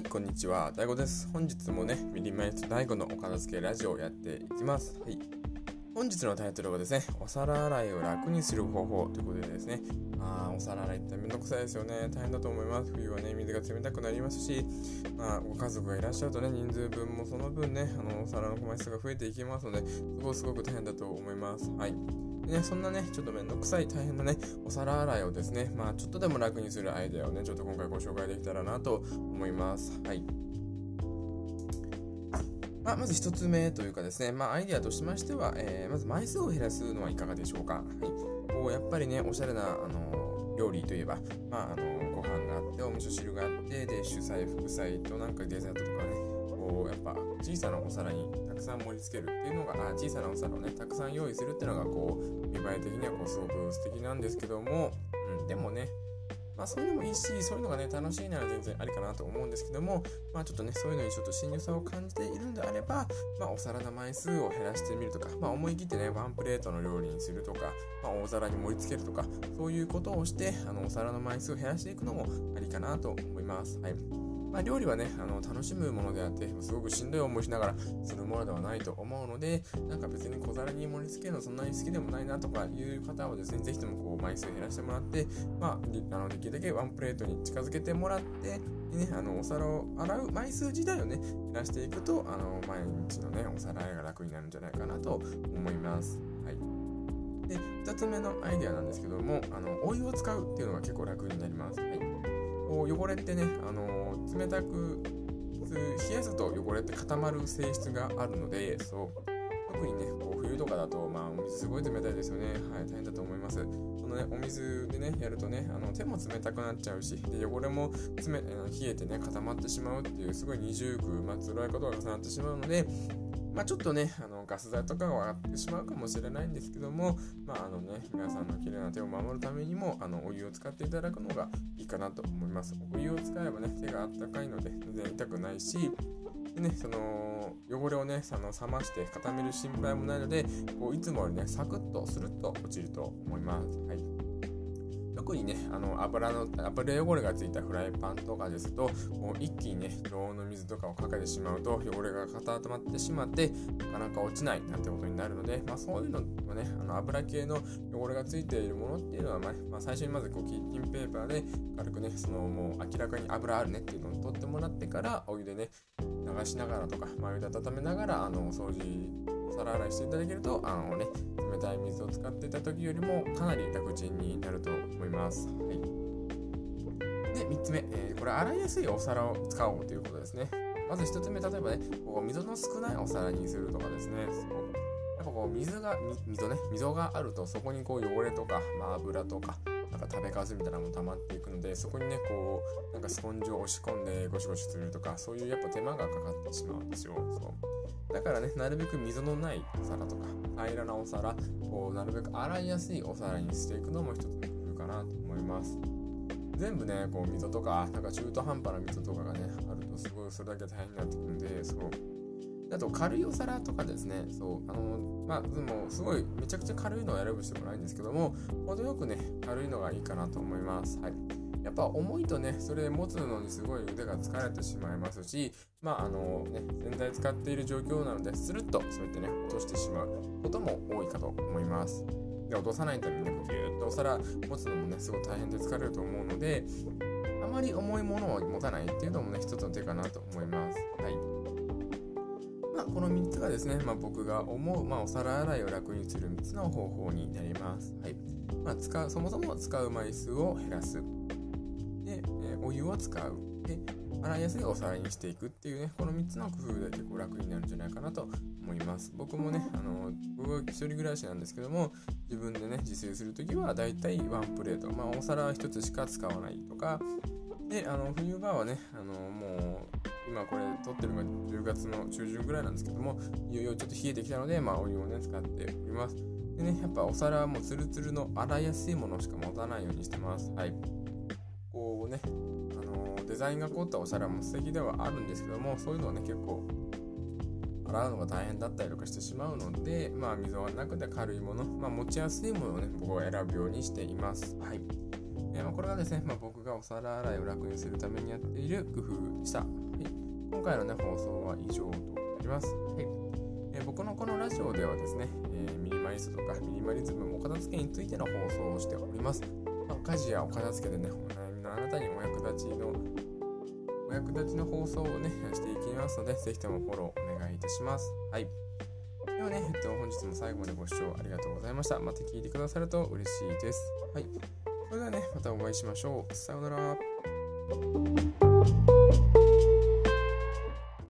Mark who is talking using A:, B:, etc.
A: はいこんにちは。DAIGO です。本日もねミニマイスト DAIGO のお片付けラジオをやっていきます。はい。本日のタイトルはですねお皿洗いを楽にする方法ということでですね。あお皿洗いってめんどくさいですよね。大変だと思います。冬はね水が冷たくなりますしまあご家族がいらっしゃるとね人数分もその分ねあのお皿の枚数が増えていきますのですごすごく大変だと思います。はい。ね、そんなね、ちょっとめんどくさい大変なね、お皿洗いをですね、まあちょっとでも楽にするアイデアをね、ちょっと今回ご紹介できたらなと思います。はい。まあ、まず1つ目というかですね、まあ、アイデアとしましては、えー、まず枚数を減らすのはいかがでしょうか。はい、こうやっぱりね、おしゃれな、あの料理といえば、まあ、あのご飯があって、お味噌汁があって、で、主菜、副菜となんかデザートとかね、小さなお皿にたくさん盛り付けるっていうのがあ小さなお皿をねたくさん用意するっていうのがこう見栄え的にはこうすごく素敵なんですけども、うん、でもねまあそういうのもいいしそういうのがね楽しいなら全然ありかなと思うんですけどもまあちょっとねそういうのにちょっと新入さを感じているんであればまあお皿の枚数を減らしてみるとかまあ思い切ってねワンプレートの料理にするとかまあ大皿に盛り付けるとかそういうことをしてあのお皿の枚数を減らしていくのもありかなと思いますはい。まあ、料理はねあの楽しむものであってすごくしんどい思いしながらするものではないと思うのでなんか別に小皿に盛り付けるのそんなに好きでもないなとかいう方はですね是非ともこう枚数減らしてもらって、まあ、あのできるだけワンプレートに近づけてもらってね、あのお皿を洗う枚数自体をね減らしていくとあの毎日のねお皿洗いが楽になるんじゃないかなと思います。はいで2つ目のアイデアなんですけどもあのお湯を使うっていうのが結構楽になります。はい、こう汚れってねあの冷たく冷やすと汚れって固まる性質があるのでそう。特にねこう冬とかだと、まあ、お水すごい冷たいですよね。はい大変だと思います。そのねお水でねやるとねあの手も冷たくなっちゃうしで汚れも冷冷えてね固まってしまうっていうすごい二重苦、まあ辛いことが重なってしまうのでまあ、ちょっとね、あのガス代とかが上がってしまうかもしれないんですけども、まああのね、皆さんの綺麗な手を守るためにもあのお湯を使っていただくのがいいかなと思います。お湯を使えばね、手があったかいので全然痛くないし、でね、その汚れをね、その冷まして固める心配もないので、こういつもよりね、サクッとスルッと落ちると思います。はい特にねあの油の油汚れがついたフライパンとかですともう一気にね常温の水とかをかけてしまうと汚れが固まってしまってなかなか落ちないなんてことになるので、まあ、そういうのもねあの油系の汚れがついているものっていうのは、まあ、まあ、最初にまずこうキッチンペーパーで軽くねそのもう明らかに油あるねっていうのを取ってもらってからお湯でね流しながらとか、まあ、湯で温めながらあの掃除皿洗いしていただけるとあのね冷たい水を使っていた時よりもかなり楽ちんになると思います。はい、で3つ目、えー、これ洗いやすいお皿を使おうということですね。まず1つ目例えばねこう溝の少ないお皿にするとかですねやっぱこう水が溝ね溝があるとそこにこう汚れとか、まあ、油とかか食べかすみたいなのも溜まっていくのでそこにねこうなんかスポンジを押し込んでゴシゴシするとかそういうやっぱ手間がかかってしまうんですよ。そう。だからねなるべく溝のないお皿とか平らなお皿こうなるべく洗いやすいお皿にしていくのも一つの工夫かなと思います。全部ねこう溝とかなんか中途半端な溝とかがねあるとすごいそれだけ大変になってくるんでそう。あと軽いお皿とかですね、そう、あの、まあ、でも、すごい、めちゃくちゃ軽いのを選ぶ必要もないんですけども、程よくね、軽いのがいいかなと思います。はい。やっぱ重いとね、それ持つのにすごい腕が疲れてしまいますし、まああのね、全体使っている状況なので、スルッとそうやってね、落としてしまうことも多いかと思います。で、落とさないためにね、ギューッとお皿持つのもね、すごい大変で疲れると思うので、あまり重いものを持たないっていうのもね、一つの手かなと思います。はい。この3つがですね、まあ、僕が思う、まあ、お皿洗いを楽にする3つの方法になります。はいまあ、使うそもそも使う枚数を減らす。で、え、お湯を使う。で、洗いやすいお皿にしていくっていうね、この3つの工夫で結構楽になるんじゃないかなと思います。僕もね、あの僕は一人暮らしなんですけども、自分でね、自炊するときはだいたいワンプレート、まあ、お皿は1つしか使わないとか、で、あの冬場はね、あのもう今これ撮ってるのが10月の中旬ぐらいなんですけどもいよいよちょっと冷えてきたので、まあ、お湯をね使っておりますでねやっぱお皿はもうツルツルの洗いやすいものしか持たないようにしてますはいこうねあのデザインが凝ったお皿も素敵ではあるんですけどもそういうのはね結構洗うのが大変だったりとかしてしまうので、まあ、溝がなくて軽いもの、まあ、持ちやすいものをね、僕は選ぶようにしています。はい。えー、まあ、これがですね、まあ、僕がお皿洗いを楽にするためにやっている工夫でした。今回のね、放送は以上となります。はいえー、僕のこのラジオではですね、えー、ミニマリストとかミニマリズム、お片付けについての放送をしております。まあ、家事やお片付けでね、お悩みのあなたにお役立ちのお役立ちの放送をね、していきますので、ぜひともフォローお願いいたします。はい。ではね、えっと、本日も最後までご視聴ありがとうございました。また聞いてくださると嬉しいです。はい。それではね、またお会いしましょう。さようなら。